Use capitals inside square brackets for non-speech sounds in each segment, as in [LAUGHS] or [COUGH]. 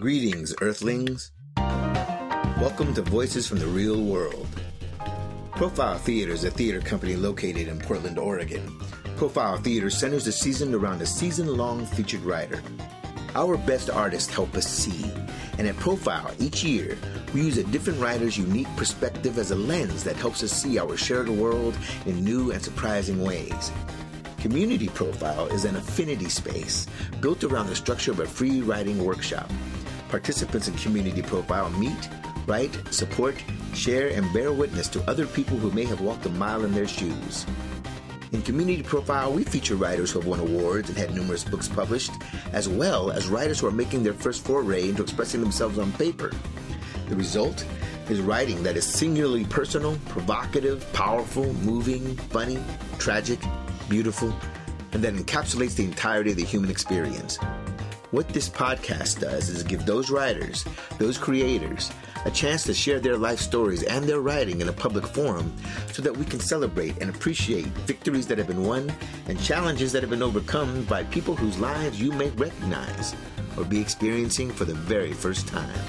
Greetings, Earthlings. Welcome to Voices from the Real World. Profile Theater is a theater company located in Portland, Oregon. Profile Theater centers the season around a season long featured writer. Our best artists help us see, and at Profile, each year, we use a different writer's unique perspective as a lens that helps us see our shared world in new and surprising ways. Community Profile is an affinity space built around the structure of a free writing workshop. Participants in Community Profile meet, write, support, share, and bear witness to other people who may have walked a mile in their shoes. In Community Profile, we feature writers who have won awards and had numerous books published, as well as writers who are making their first foray into expressing themselves on paper. The result is writing that is singularly personal, provocative, powerful, moving, funny, tragic, beautiful, and that encapsulates the entirety of the human experience. What this podcast does is give those writers, those creators, a chance to share their life stories and their writing in a public forum so that we can celebrate and appreciate victories that have been won and challenges that have been overcome by people whose lives you may recognize or be experiencing for the very first time.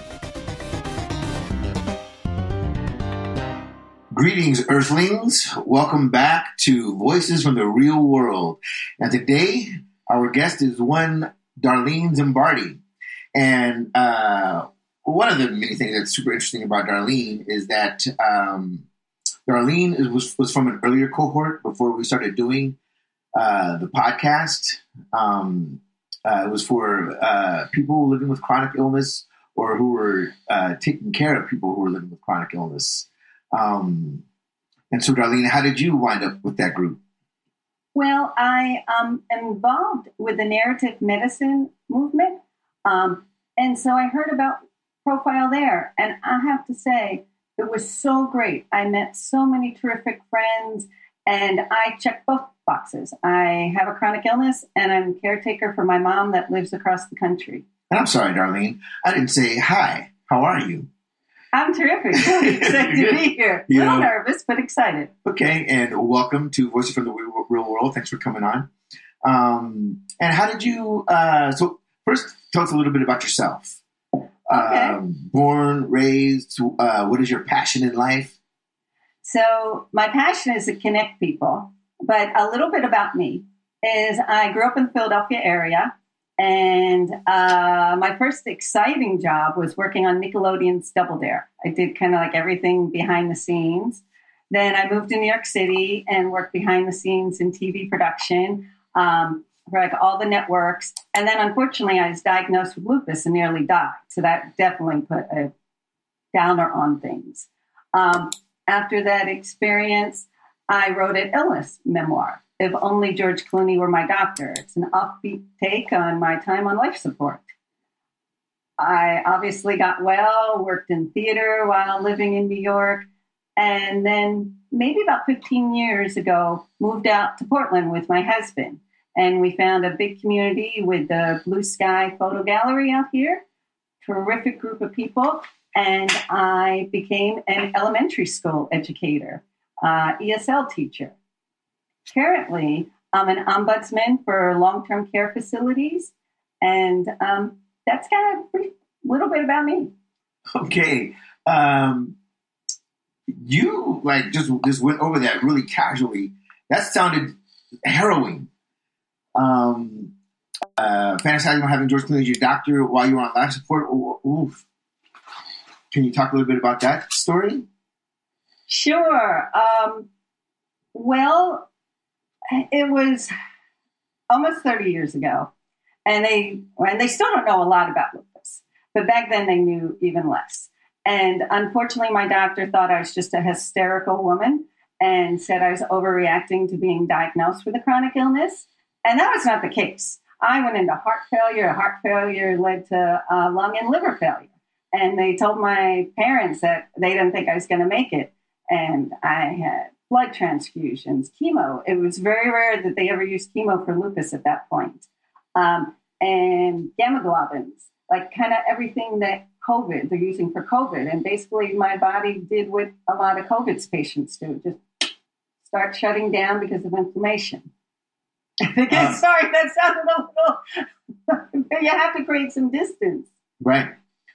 Greetings, Earthlings. Welcome back to Voices from the Real World. And today, our guest is one Darlene Zimbardi. And uh, one of the many things that's super interesting about Darlene is that um, Darlene was, was from an earlier cohort before we started doing uh, the podcast. Um, uh, it was for uh, people living with chronic illness or who were uh, taking care of people who were living with chronic illness. Um, and so, Darlene, how did you wind up with that group? Well, I um, am involved with the narrative medicine movement. Um, and so I heard about Profile there. And I have to say, it was so great. I met so many terrific friends, and I checked both boxes. I have a chronic illness, and I'm caretaker for my mom that lives across the country. And I'm sorry, Darlene. I didn't say hi. How are you? I'm terrific. [LAUGHS] Excited to be here. A little nervous, but excited. Okay, and welcome to Voices from the Real World. Thanks for coming on. Um, and how did you? Uh, so first, tell us a little bit about yourself. Okay. Um, born, raised. Uh, what is your passion in life? So my passion is to connect people. But a little bit about me is I grew up in the Philadelphia area. And uh, my first exciting job was working on Nickelodeon's Double Dare. I did kind of like everything behind the scenes. Then I moved to New York City and worked behind the scenes in TV production um, for like all the networks. And then unfortunately, I was diagnosed with lupus and nearly died. So that definitely put a downer on things. Um, after that experience, I wrote an illness memoir if only George Clooney were my doctor. It's an upbeat take on my time on life support. I obviously got well, worked in theater while living in New York, and then maybe about 15 years ago, moved out to Portland with my husband. And we found a big community with the Blue Sky Photo Gallery out here. Terrific group of people. And I became an elementary school educator, uh, ESL teacher. Currently, I'm an ombudsman for long term care facilities, and um, that's kind of a little bit about me. Okay. Um, you like just just went over that really casually. That sounded harrowing. Um, uh, fantasizing about having George Clooney as your doctor while you were on life support. Oof. Can you talk a little bit about that story? Sure. Um, well, it was almost 30 years ago. And they, and they still don't know a lot about lupus, but back then they knew even less. And unfortunately, my doctor thought I was just a hysterical woman and said I was overreacting to being diagnosed with a chronic illness. And that was not the case. I went into heart failure. Heart failure led to uh, lung and liver failure. And they told my parents that they didn't think I was going to make it. And I had blood transfusions, chemo. It was very rare that they ever used chemo for lupus at that point. Um, and gamma globulins, like kind of everything that COVID, they're using for COVID. And basically, my body did what a lot of COVID's patients do just start shutting down because of inflammation. [LAUGHS] Again, uh, sorry, that sounded a little, [LAUGHS] you have to create some distance. Right.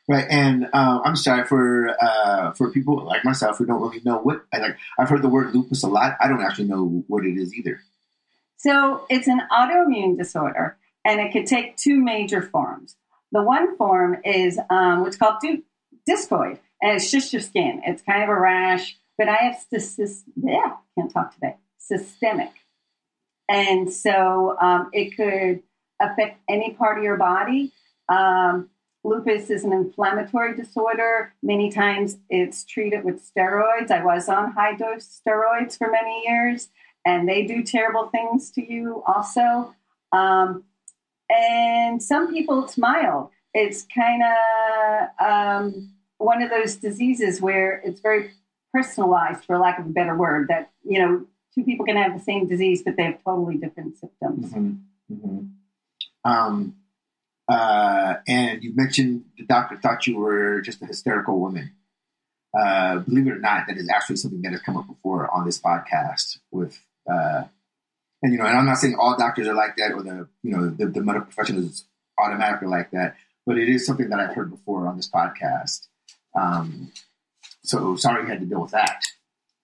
Right, and uh, I'm sorry for uh, for people like myself who don't really know what. I Like, I've heard the word lupus a lot. I don't actually know what it is either. So it's an autoimmune disorder, and it could take two major forms. The one form is um, what's called du- discoid, and it's just your skin. It's kind of a rash, but I have st- yeah, can't talk today. Systemic, and so um, it could affect any part of your body. Um, lupus is an inflammatory disorder. Many times it's treated with steroids. I was on high dose steroids for many years, and they do terrible things to you also. Um, and some people it's mild. It's kind of um, one of those diseases where it's very personalized, for lack of a better word. That you know, two people can have the same disease, but they have totally different symptoms. Mm-hmm. Mm-hmm. Um, uh, and you mentioned the doctor thought you were just a hysterical woman. Uh, believe it or not, that is actually something that has come up before on this podcast with, uh, and you know, and I'm not saying all doctors are like that or the, you know, the, the medical profession is automatically like that, but it is something that I've heard before on this podcast. Um, so sorry you had to deal with that.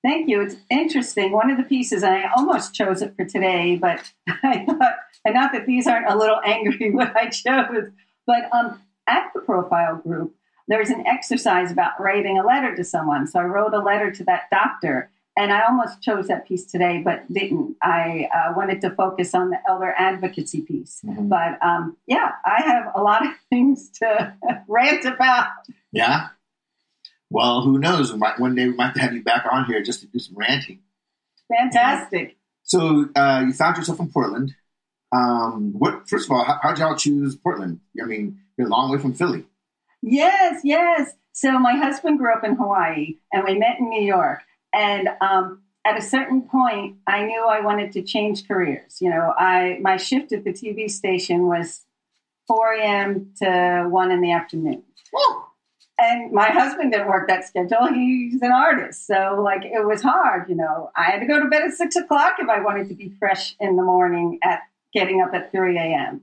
Thank you. It's interesting. One of the pieces, and I almost chose it for today, but [LAUGHS] I thought, and not that these aren't a little angry [LAUGHS] what I chose, but um, at the profile group, there's an exercise about writing a letter to someone. So I wrote a letter to that doctor, and I almost chose that piece today, but didn't. I uh, wanted to focus on the elder advocacy piece. Mm-hmm. But um, yeah, I have a lot of [LAUGHS] things to [LAUGHS] rant about. Yeah. Well, who knows? One day we might have you back on here just to do some ranting. Fantastic. So uh, you found yourself in Portland. Um, what? First of all, how, how'd y'all choose Portland? I mean, you're a long way from Philly. Yes, yes. So my husband grew up in Hawaii, and we met in New York. And um, at a certain point, I knew I wanted to change careers. You know, I my shift at the TV station was 4 a.m. to one in the afternoon. Woo! and my husband didn't work that schedule. He's an artist. So, like, it was hard, you know. I had to go to bed at six o'clock if I wanted to be fresh in the morning at getting up at 3 a.m.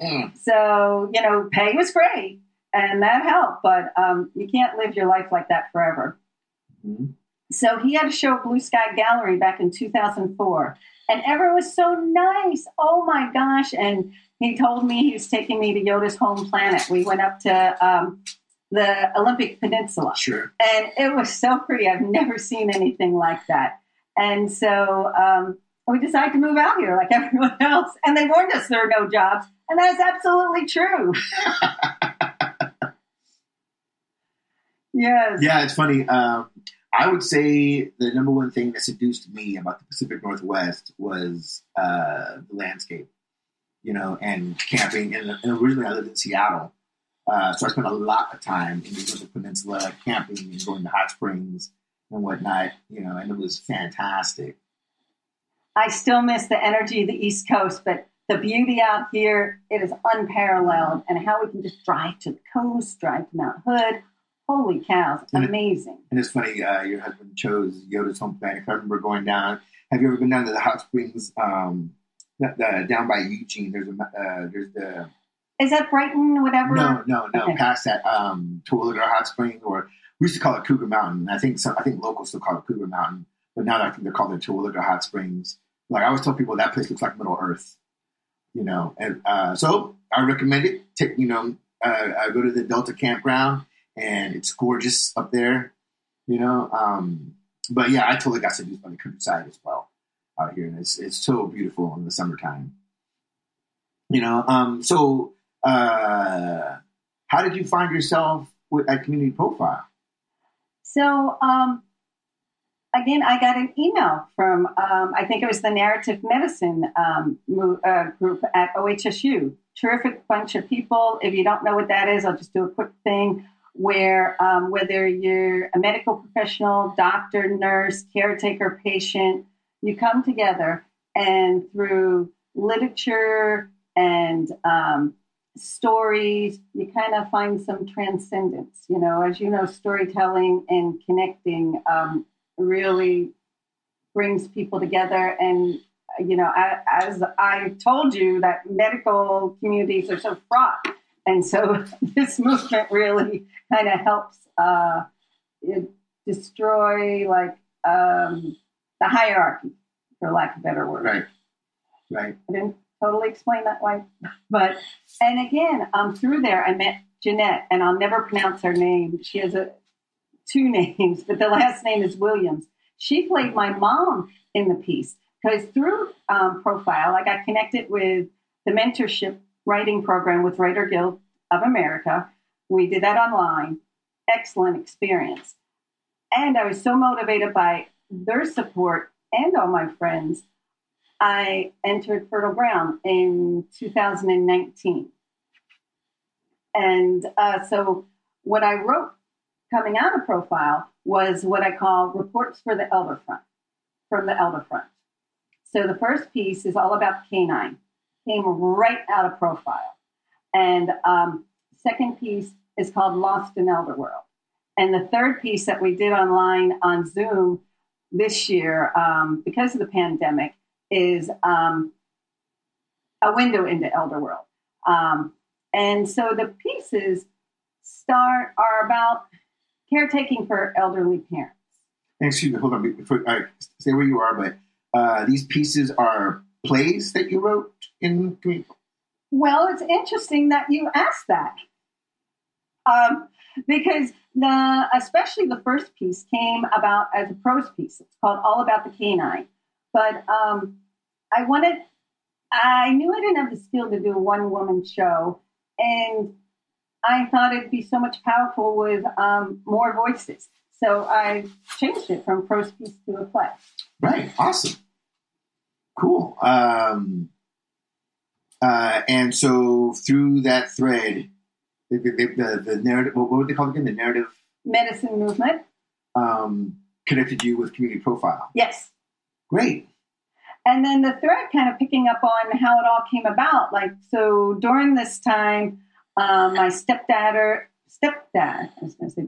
Mm. So, you know, pay was great and that helped, but um, you can't live your life like that forever. Mm-hmm. So, he had a show at Blue Sky Gallery back in 2004, and everyone was so nice. Oh my gosh. And he told me he was taking me to Yoda's home planet. We went up to um, the Olympic Peninsula. Sure. And it was so pretty. I've never seen anything like that. And so um, we decided to move out here like [LAUGHS] everyone else. And they warned us there are no jobs. And that is absolutely true. [LAUGHS] yes. Yeah, it's funny. Um, I would say the number one thing that seduced me about the Pacific Northwest was uh, the landscape, you know, and camping. And, and originally I lived in Seattle. Uh, so I spent a lot of time in the Desert Peninsula camping and going to hot springs and whatnot, you know, and it was fantastic. I still miss the energy of the East Coast, but the beauty out here, it is unparalleled. And how we can just drive to the coast, drive to Mount Hood. Holy cows, and amazing. It, and it's funny, uh, your husband chose Yoda's home planet. I remember going down. Have you ever been down to the hot springs um, down by Eugene? There's a uh, there's the is that Brighton, whatever? No, no, no. Okay. Past that, um, Terwilliger Hot Spring, or we used to call it Cougar Mountain. I think some, I think locals still call it Cougar Mountain, but now I think they're called the Terwilliger Hot Springs. Like I always tell people, that place looks like Middle Earth, you know. And uh, so I recommend it. Take, you know, uh, I go to the Delta Campground, and it's gorgeous up there, you know. Um, but yeah, I totally got seduced by the countryside as well out here, and it's it's so beautiful in the summertime. You know, um, so uh, how did you find yourself with that community profile? So, um, again, I got an email from, um, I think it was the Narrative Medicine um, uh, group at OHSU. Terrific bunch of people. If you don't know what that is, I'll just do a quick thing where um, whether you're a medical professional, doctor, nurse, caretaker, patient, you come together and through literature and um, stories, you kind of find some transcendence. You know, as you know, storytelling and connecting um, really brings people together. And, you know, as I told you, that medical communities are so fraught And so [LAUGHS] this movement really kind of helps uh, destroy like um, the hierarchy, for lack of a better word. Right. Right. I didn't totally explain that way, [LAUGHS] but and again, um, through there I met Jeanette, and I'll never pronounce her name. She has a two [LAUGHS] names, but the last name is Williams. She played my mom in the piece because through um, Profile, I got connected with the mentorship writing program with Writer Guild of America. We did that online. Excellent experience. And I was so motivated by their support and all my friends. I entered Fertile Ground in 2019. And uh, so, what I wrote coming out of Profile was what I call reports for the Elder Front, from the Elder Front. So, the first piece is all about canine, came right out of Profile. And um, second piece is called Lost in Elder World. And the third piece that we did online on Zoom this year, um, because of the pandemic, is um, a window into Elder World. Um, and so the pieces start are about caretaking for elderly parents. Excuse me, hold on. Before, right, stay where you are, but uh, these pieces are plays that you wrote in. Well, it's interesting that you asked that, um, because the especially the first piece came about as a prose piece. It's called All About the Canine, but um, I wanted. I knew I didn't have the skill to do a one woman show, and I thought it'd be so much powerful with um, more voices. So I changed it from prose piece to a play. Right. Awesome. Cool. Um, uh, and so through that thread, the, the, the, narrative, what would they call it again? The narrative medicine movement um, connected you with community profile. Yes. Great. And then the thread kind of picking up on how it all came about. Like, so during this time, um, my stepdad or stepdad, I was going to say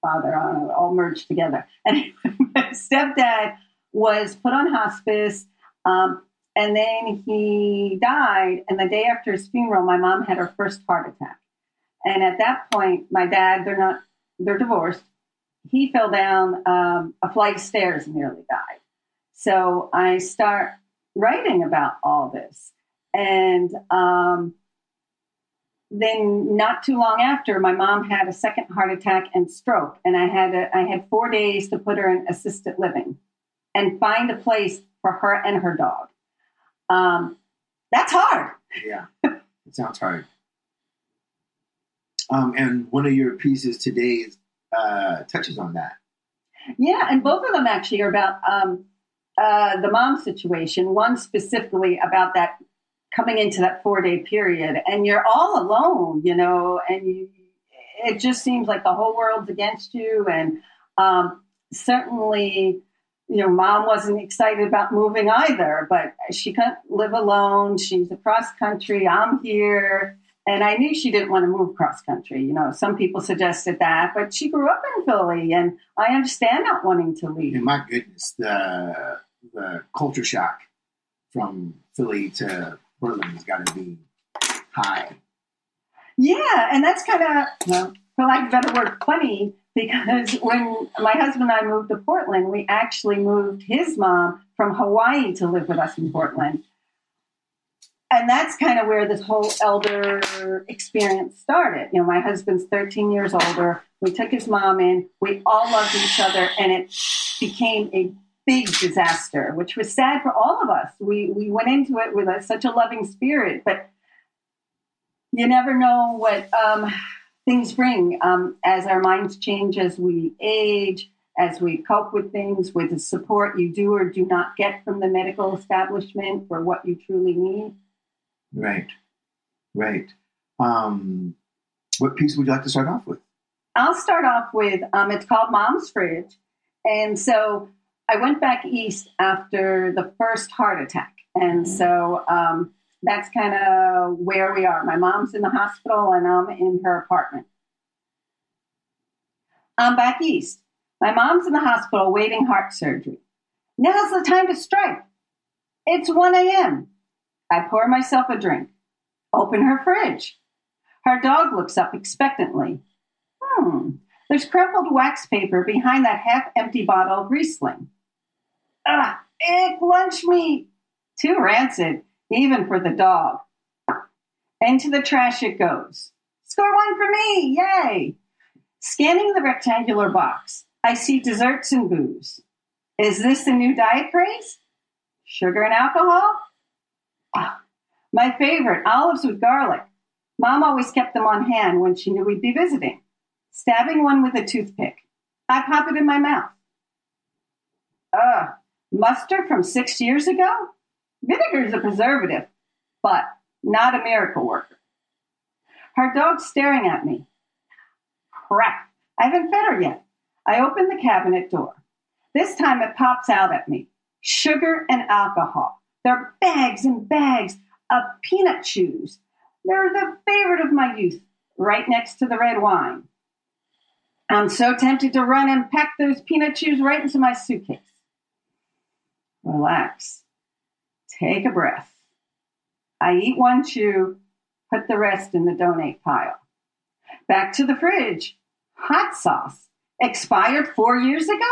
father, I don't know, all merged together. [LAUGHS] And my stepdad was put on hospice. Um, and then he died. And the day after his funeral, my mom had her first heart attack. And at that point, my dad, they're not, they're divorced. He fell down um, a flight of stairs and nearly died. So I start writing about all this. And um, then not too long after, my mom had a second heart attack and stroke, and I had a, I had four days to put her in assisted living and find a place for her and her dog. Um, that's hard. Yeah, it sounds hard. Um, and one of your pieces today uh, touches on that. Yeah, and both of them actually are about um, uh, the mom situation. One specifically about that coming into that four day period and you're all alone, you know, and you, it just seems like the whole world's against you. And um, certainly, you know, mom wasn't excited about moving either, but she couldn't live alone. She's across country. I'm here. And I knew she didn't want to move cross country. You know, some people suggested that, but she grew up in Philly, and I understand not wanting to leave. And my goodness, the the culture shock from Philly to Portland's got to be high. Yeah, and that's kind of, well, for lack of a better word, funny because when my husband and I moved to Portland, we actually moved his mom from Hawaii to live with us in Portland. And that's kind of where this whole elder experience started. You know, my husband's 13 years older. We took his mom in. We all loved each other, and it became a big disaster, which was sad for all of us. We we went into it with a, such a loving spirit, but you never know what um, things bring um, as our minds change as we age, as we cope with things, with the support you do or do not get from the medical establishment for what you truly need. Right, right. Um, what piece would you like to start off with? I'll start off with um, it's called Mom's Fridge. And so I went back east after the first heart attack. And so um, that's kind of where we are. My mom's in the hospital and I'm in her apartment. I'm back east. My mom's in the hospital waiting heart surgery. Now's the time to strike. It's 1 a.m. I pour myself a drink, open her fridge. Her dog looks up expectantly. Hmm, there's crumpled wax paper behind that half empty bottle of Riesling. Ah, egg lunch meat! Too rancid, even for the dog. Into the trash it goes. Score one for me! Yay! Scanning the rectangular box, I see desserts and booze. Is this the new diet craze? Sugar and alcohol? Ah, my favorite, olives with garlic. Mom always kept them on hand when she knew we'd be visiting. Stabbing one with a toothpick. I pop it in my mouth. Ugh, mustard from six years ago? Vinegar is a preservative, but not a miracle worker. Her dog's staring at me. Crap, I haven't fed her yet. I open the cabinet door. This time it pops out at me sugar and alcohol. There are bags and bags of peanut chews. They're the favorite of my youth, right next to the red wine. I'm so tempted to run and pack those peanut chews right into my suitcase. Relax. Take a breath. I eat one chew, put the rest in the donate pile. Back to the fridge. Hot sauce. Expired four years ago?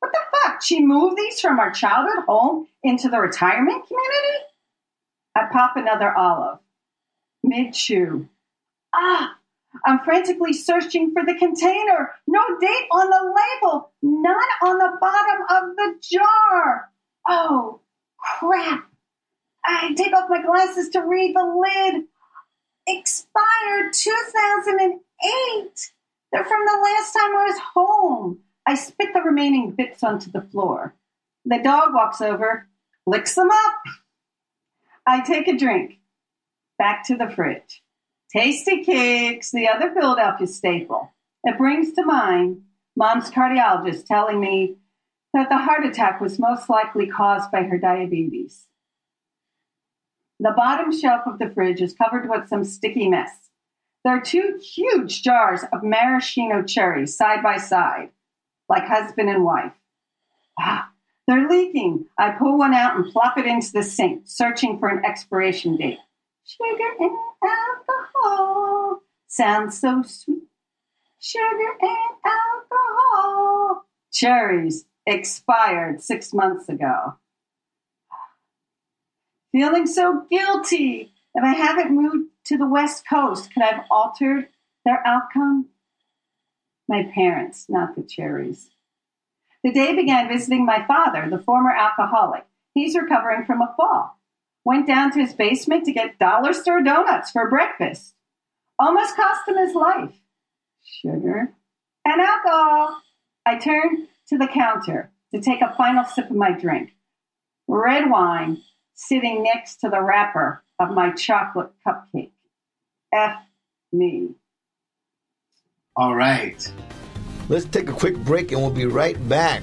What the fuck? She moved these from our childhood home into the retirement community? I pop another olive. Mid chew. Ah, I'm frantically searching for the container. No date on the label. None on the bottom of the jar. Oh, crap. I take off my glasses to read the lid. Expired 2008. They're from the last time I was home. I spit the remaining bits onto the floor. The dog walks over, licks them up. I take a drink. Back to the fridge. Tastykakes, the other Philadelphia staple. It brings to mind mom's cardiologist telling me that the heart attack was most likely caused by her diabetes. The bottom shelf of the fridge is covered with some sticky mess. There are two huge jars of maraschino cherries side by side, like husband and wife. Ah, they're leaking. I pull one out and plop it into the sink, searching for an expiration date. Sugar and alcohol sounds so sweet. Sugar and alcohol. Cherries expired six months ago. Feeling so guilty. If I haven't moved to the West Coast, could I have altered their outcome? My parents, not the cherries. The day began visiting my father, the former alcoholic. He's recovering from a fall. Went down to his basement to get dollar store donuts for breakfast. Almost cost him his life. Sugar and alcohol. I turned to the counter to take a final sip of my drink. Red wine sitting next to the wrapper of my chocolate cupcake. F me. All right. Let's take a quick break and we'll be right back.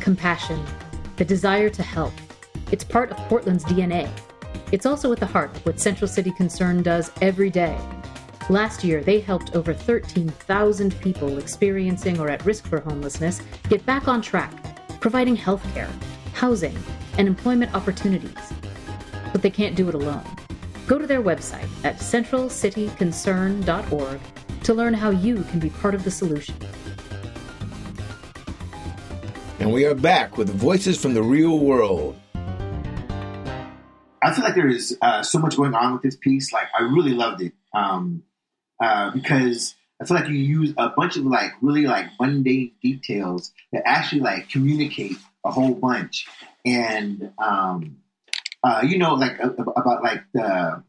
Compassion, the desire to help. It's part of Portland's DNA. It's also at the heart of what Central City Concern does every day. Last year, they helped over 13,000 people experiencing or at risk for homelessness get back on track, providing healthcare, housing, and employment opportunities. But they can't do it alone. Go to their website at centralcityconcern.org to learn how you can be part of the solution. And we are back with voices from the real world. I feel like there is uh, so much going on with this piece. Like, I really loved it um, uh, because I feel like you use a bunch of like really like mundane details that actually like communicate a whole bunch. And um, uh, you know, like about like the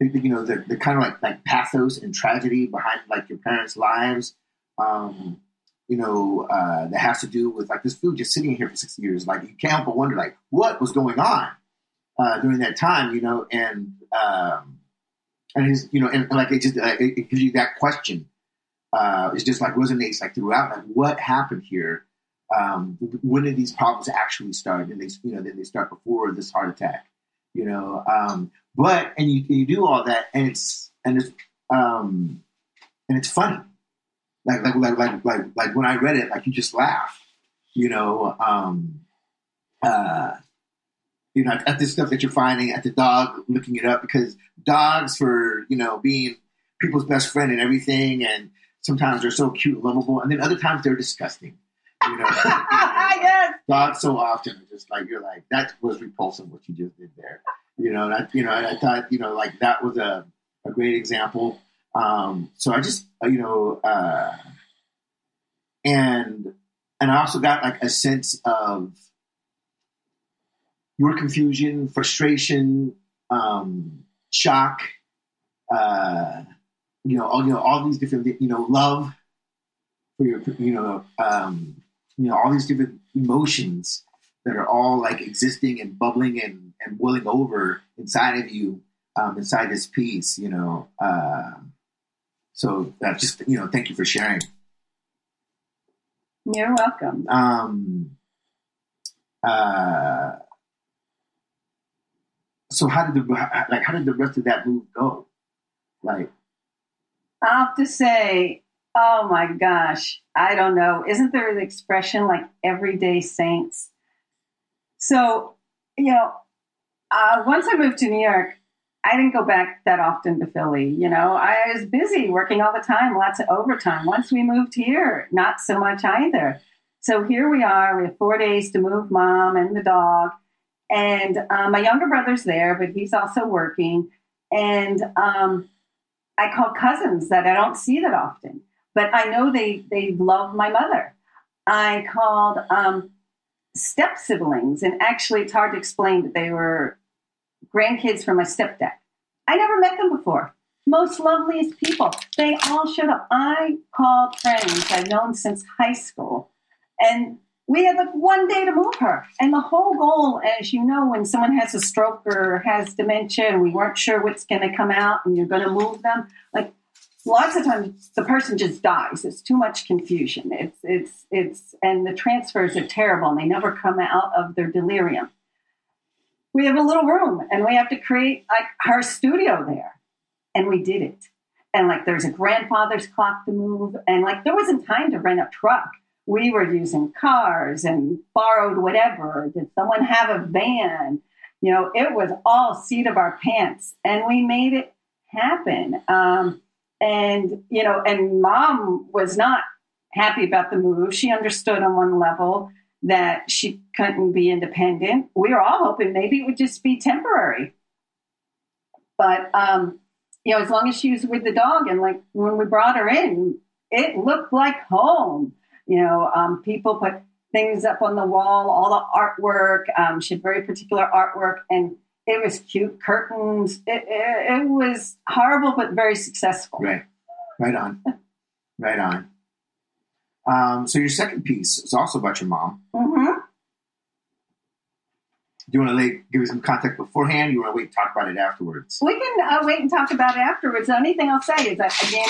you know the, the kind of like like pathos and tragedy behind like your parents' lives. Um, you know, uh, that has to do with like this food just sitting here for six years. Like you can't help but wonder like what was going on uh, during that time. You know, and um, and his you know and, and like it just uh, it, it, gives you that question. Uh, it's just like resonates like throughout. Like what happened here? Um, when did these problems actually start? And they you know did they start before this heart attack? you know. Um, but and you you do all that, and it's and it's um, and it's funny. Like like like like like like when I read it, like you just laugh, you know. Um, uh, you know, at, the stuff that you're finding, at the dog looking it up, because dogs, for you know, being people's best friend and everything, and sometimes they're so cute and lovable, and then other times they're disgusting. You know, [LAUGHS] yes. dogs so often just like you're like that was repulsive what you just did there. You know, and I, you know, and I thought you know like that was a, a great example. Um, so I just uh, you know, uh, and and I also got like a sense of your confusion, frustration, um, shock, uh, you know, all you know, all these different, you know, love for your, you know, um, you know, all these different emotions that are all like existing and bubbling and, and boiling over inside of you, um, inside this piece, you know. Uh, so uh, just, you know, thank you for sharing. You're welcome. Um, uh, so how did the like how did the rest of that move go? Like, I have to say, oh my gosh, I don't know. Isn't there an expression like everyday saints? So, you know, uh, once I moved to New York, I didn't go back that often to Philly. You know, I was busy working all the time, lots of overtime. Once we moved here, not so much either. So here we are. We have four days to move mom and the dog. And um, my younger brother's there, but he's also working. And um, I call cousins that I don't see that often, but I know they they love my mother. I called um, step siblings, and actually, it's hard to explain that they were grandkids from my stepdad. I never met them before. Most loveliest people. They all showed up. I called friends I've known since high school, and we had like one day to move her. And the whole goal, as you know, when someone has a stroke or has dementia and we weren't sure what's going to come out and you're going to move them, like lots of times the person just dies. It's too much confusion. It's, it's, it's, and the transfers are terrible and they never come out of their delirium. We have a little room and we have to create like our studio there. And we did it. And like there's a grandfather's clock to move. And like there wasn't time to rent a truck we were using cars and borrowed whatever. Did someone have a van? You know, it was all seat of our pants, and we made it happen. Um, and you know, and mom was not happy about the move. She understood on one level that she couldn't be independent. We were all hoping maybe it would just be temporary. But um, you know, as long as she was with the dog, and like when we brought her in, it looked like home. You know, um, people put things up on the wall, all the artwork. Um, she had very particular artwork, and it was cute curtains. It, it, it was horrible, but very successful. Right, right on, right on. Um, so your second piece is also about your mom. Mm-hmm. Do you want to lay, give me some context beforehand? you want to wait and talk about it afterwards? We can uh, wait and talk about it afterwards. The only thing I'll say is that again,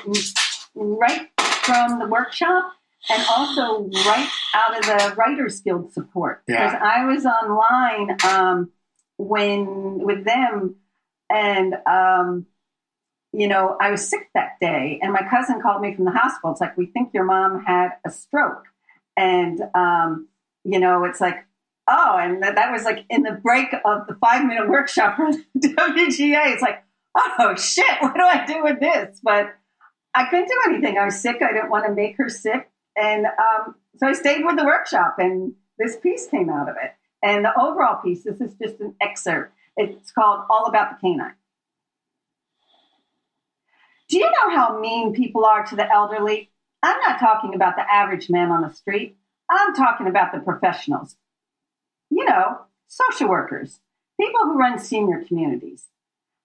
it was written right from the workshop and also right out of the Writers Guild support because Yeah. I was online um, when with them, and um, you know I was sick that day, and my cousin called me from the hospital. It's like we think your mom had a stroke, and um, you know it's like. Oh, and that, that was like in the break of the five minute workshop for [LAUGHS] WGA. It's like, oh shit, what do I do with this? But I couldn't do anything. I was sick. I didn't want to make her sick. And um, so I stayed with the workshop, and this piece came out of it. And the overall piece, this is just an excerpt. It's called All About the Canine. Do you know how mean people are to the elderly? I'm not talking about the average man on the street. I'm talking about the professionals. You know, social workers, people who run senior communities.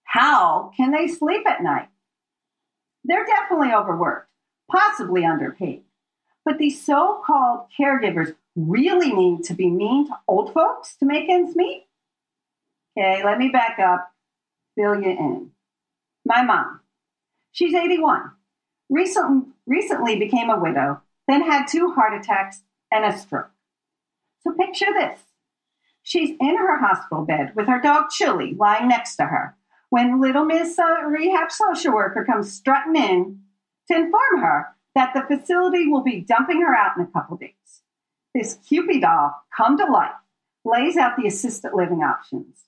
How can they sleep at night? They're definitely overworked, possibly underpaid. But these so called caregivers really need to be mean to old folks to make ends meet? Okay, let me back up, fill you in. My mom, she's 81, recently, recently became a widow, then had two heart attacks and a stroke. So picture this. She's in her hospital bed with her dog Chili lying next to her when little Miss uh, Rehab social worker comes strutting in to inform her that the facility will be dumping her out in a couple days. This Kewpie doll come to life lays out the assisted living options.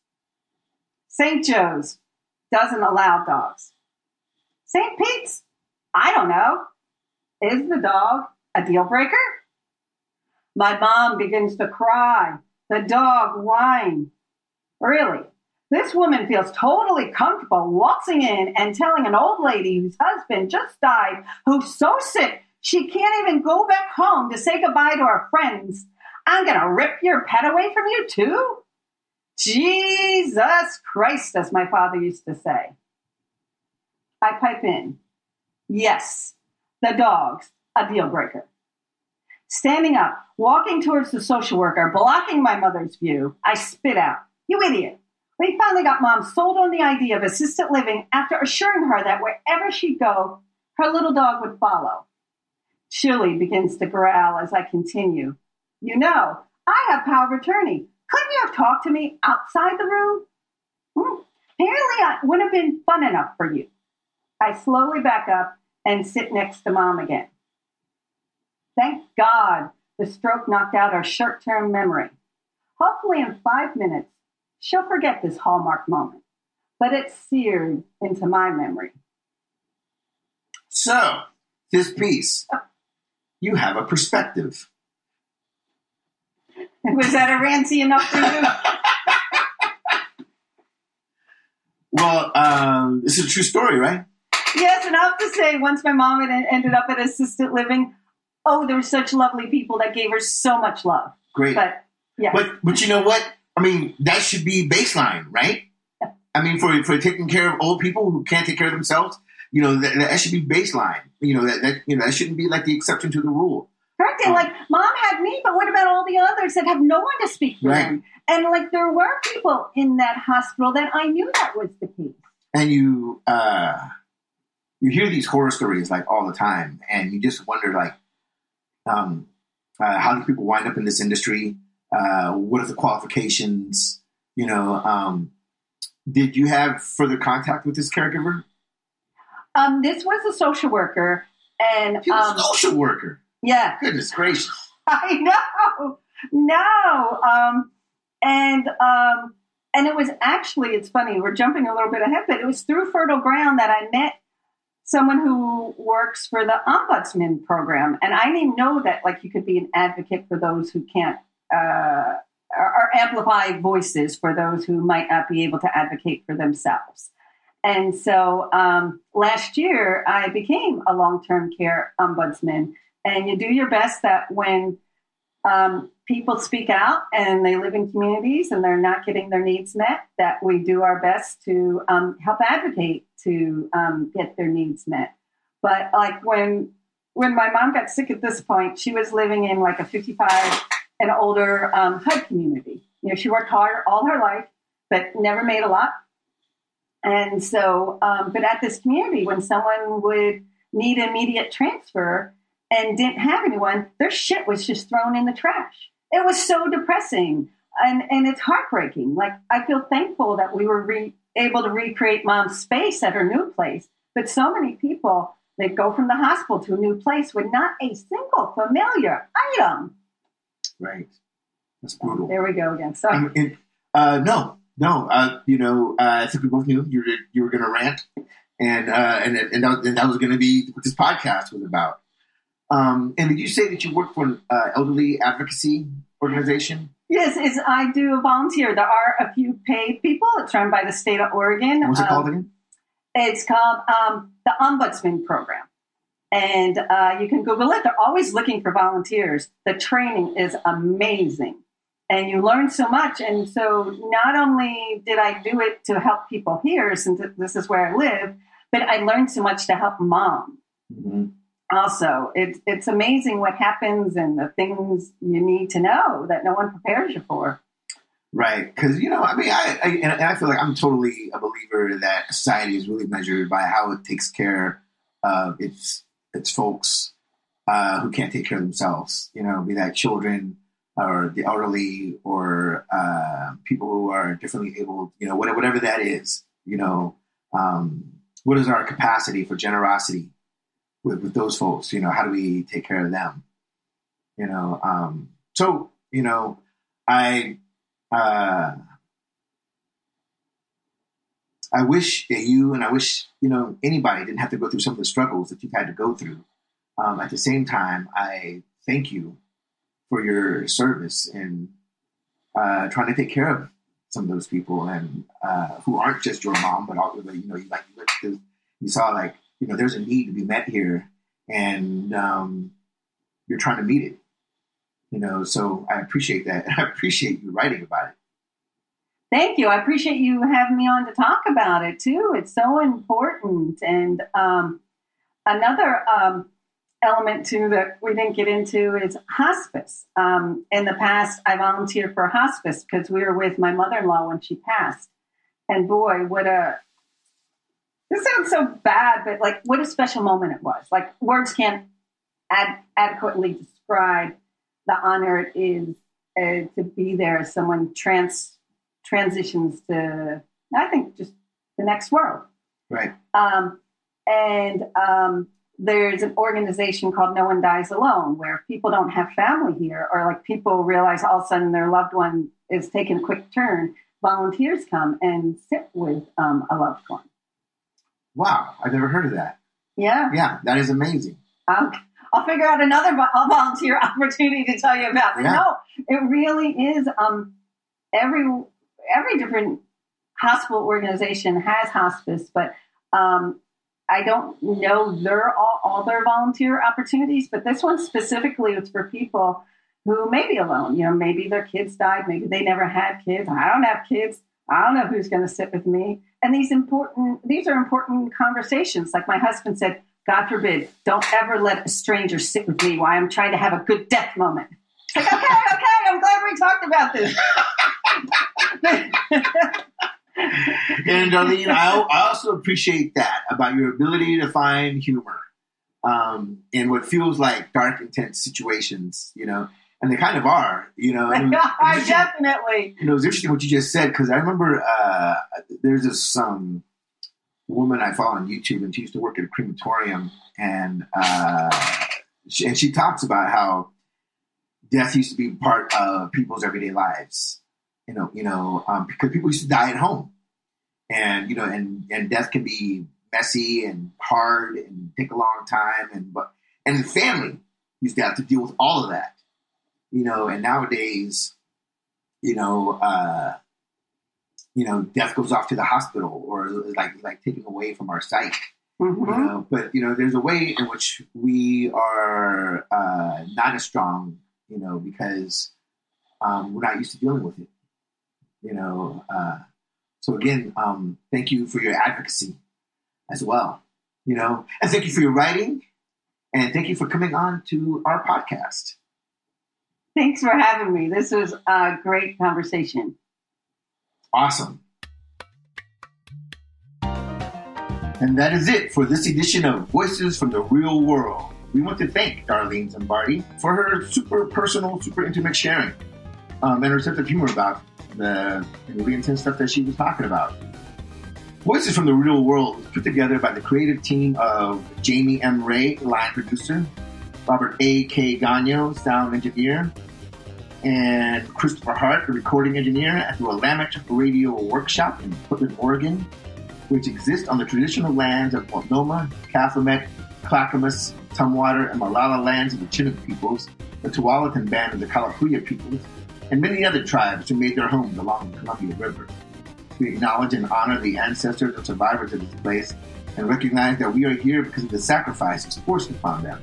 St. Joe's doesn't allow dogs. St. Pete's, I don't know. Is the dog a deal breaker? My mom begins to cry. The dog whine. Really? This woman feels totally comfortable waltzing in and telling an old lady whose husband just died, who's so sick she can't even go back home to say goodbye to her friends. I'm going to rip your pet away from you, too? Jesus Christ, as my father used to say. I pipe in. Yes, the dog's a deal breaker. Standing up, walking towards the social worker, blocking my mother's view, I spit out, You idiot. We finally got mom sold on the idea of assisted living after assuring her that wherever she'd go, her little dog would follow. Chili begins to growl as I continue. You know, I have power of attorney. Couldn't you have talked to me outside the room? Hmm. Apparently, I wouldn't have been fun enough for you. I slowly back up and sit next to mom again. Thank God the stroke knocked out our short term memory. Hopefully, in five minutes, she'll forget this hallmark moment, but it's seared into my memory. So, this piece, you have a perspective. Was that a rancy enough for you? well, um, this is a true story, right? Yes, and I have to say, once my mom had ended up at assisted living, oh, there were such lovely people that gave her so much love. Great. But yeah. But but you know what? I mean, that should be baseline, right? I mean, for for taking care of old people who can't take care of themselves, you know, that, that should be baseline. You know, that, that you know that shouldn't be like the exception to the rule. Correct. And like, mom had me, but what about all the others that have no one to speak for Right. them? And like, there were people in that hospital that I knew that was the case. and you uh you hear these horror stories like all the time and you just wonder like um uh, how do people wind up in this industry uh what are the qualifications you know um did you have further contact with this caregiver Um, this was a social worker, and she was um, a social worker yeah, goodness gracious [LAUGHS] I know, no, um, and um, and it was actually it's funny we're jumping a little bit ahead, but it was through Fertile Ground that I met someone who works for the ombudsman program, and I didn't know that like you could be an advocate for those who can't. Uh, or, or amplify voices for those who might not be able to advocate for themselves. And so um, last year, I became a long term care ombudsman. And you do your best that when um, people speak out and they live in communities and they're not getting their needs met, that we do our best to um, help advocate to um, get their needs met. But like when when my mom got sick at this point, she was living in like a 55 and older um, HUD community. You know, she worked hard all her life, but never made a lot. And so, um, but at this community, when someone would need immediate transfer and didn't have anyone, their shit was just thrown in the trash. It was so depressing and, and it's heartbreaking. Like, I feel thankful that we were re- able to recreate mom's space at her new place. But so many people, they go from the hospital to a new place with not a single familiar item. right that's brutal There we go again. Sorry. Um, uh, no, no. Uh, you know, uh, I think we both knew you were you were going to rant, and uh, and and that, and that was going to be what this podcast was about. Um, and did you say that you work for an uh, elderly advocacy organization? yes, it's, I do volunteer. There are a few paid people. It's run by the state of Oregon. What's it Um, called again? It's called um, the Ombudsman Program. And uh, you can Google it. They're always looking for volunteers. The training is amazing. And you learn so much. And so not only did I do it to help people here, since this is where I live, but I learned so much to help mom Mhm. also. It's, it's amazing what happens and the things you need to know that no one prepares you for. Right, because you know, I mean, I, I and I feel like I'm totally a believer that society is really measured by how it takes care of its its folks uh, who can't take care of themselves. You know, be that children or the elderly or uh, people who are differently able. You know, whatever, whatever that is. You know, um, what is our capacity for generosity with, with those folks? You know, how do we take care of them? You know, um, so you know, I uh, I wish that you and I wish you know anybody didn't have to go through some of the struggles that you've had to go through. Um, at the same time, I thank you for your service and uh, trying to take care of some of those people and uh, who aren't just your mom, but you know you like you, you saw like you know there's a need to be met here, and um, you're trying to meet it. You know, so I appreciate that. [LAUGHS] I appreciate you writing about it. Thank you. I appreciate you having me on to talk about it too. It's so important. And um, another um, element too that we didn't get into is hospice. Um, in the past, I volunteered for hospice because we were with my mother-in-law when she passed. And boy, what a this sounds so bad, but like what a special moment it was. Like words can't ad- adequately describe the honor it is uh, to be there as someone trans transitions to, I think, just the next world. Right. Um, and um, there's an organization called No One Dies Alone where people don't have family here, or like people realize all of a sudden their loved one is taking a quick turn. Volunteers come and sit with um, a loved one. Wow, I've never heard of that. Yeah. Yeah, that is amazing. I'll, I'll figure out another volunteer [LAUGHS] opportunity to tell you about. But yeah. no, it really is. Um, every every different hospital organization has hospice, but um, I don't know their all, all, their volunteer opportunities. But this one specifically is for people who may be alone. You know, maybe their kids died, maybe they never had kids. I don't have kids. I don't know who's going to sit with me. And these important these are important conversations. Like my husband said, God forbid, don't ever let a stranger sit with me while I'm trying to have a good death moment. It's Like, okay, okay, I'm glad we talked about this. [LAUGHS] and Darlene, I, I, also appreciate that about your ability to find humor um, in what feels like dark, intense situations. You know, and they kind of are. You know, and, [LAUGHS] and definitely. You know, it was interesting what you just said because I remember uh, there's this um, woman I follow on YouTube, and she used to work at a crematorium, and uh, she, and she talks about how death used to be part of people's everyday lives you know, you know, um, because people used to die at home, and you know, and and death can be messy and hard and take a long time, and but and the family used to have to deal with all of that, you know, and nowadays, you know, uh, you know, death goes off to the hospital or like like taken away from our sight. Mm-hmm. You know, but you know, there's a way in which we are uh, not as strong, you know, because um, we're not used to dealing with it you know. Uh, so again, um, thank you for your advocacy as well, you know, and thank you for your writing, and thank you for coming on to our podcast. Thanks for having me. This was a great conversation. Awesome. And that is it for this edition of Voices from the Real World. We want to thank Darlene Zimbardi for her super personal, super intimate sharing um, and of humor about the really intense stuff that she was talking about. Voices from the Real World was put together by the creative team of Jamie M. Ray, line producer, Robert A. K. Gagno, sound engineer, and Christopher Hart, the recording engineer at the Willamette Radio Workshop in Portland, Oregon, which exists on the traditional lands of Multnomah, Cathlamet, Clackamas, Tumwater, and Malala lands of the Chinook peoples, the Tualatin band of the Kalapuya peoples, and many other tribes who made their homes along the Columbia River. We acknowledge and honor the ancestors and survivors of this place and recognize that we are here because of the sacrifices forced upon them,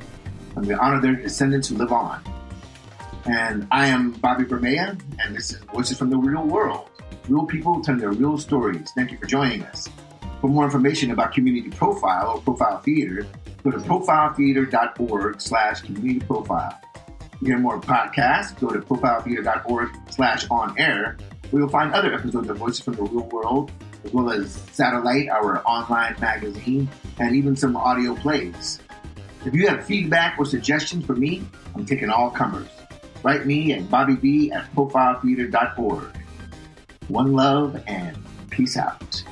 and we honor their descendants who live on. And I am Bobby Bermea, and this is Voices from the Real World. Real people telling their real stories. Thank you for joining us. For more information about Community Profile or Profile Theater, go to profiletheater.org slash community profile hear more podcasts, go to profiletheater.org slash on air, where you'll find other episodes of Voices from the Real World, as well as Satellite, our online magazine, and even some audio plays. If you have feedback or suggestions for me, I'm taking all comers. Write me at bobbyb at profiletheater.org. One love and peace out.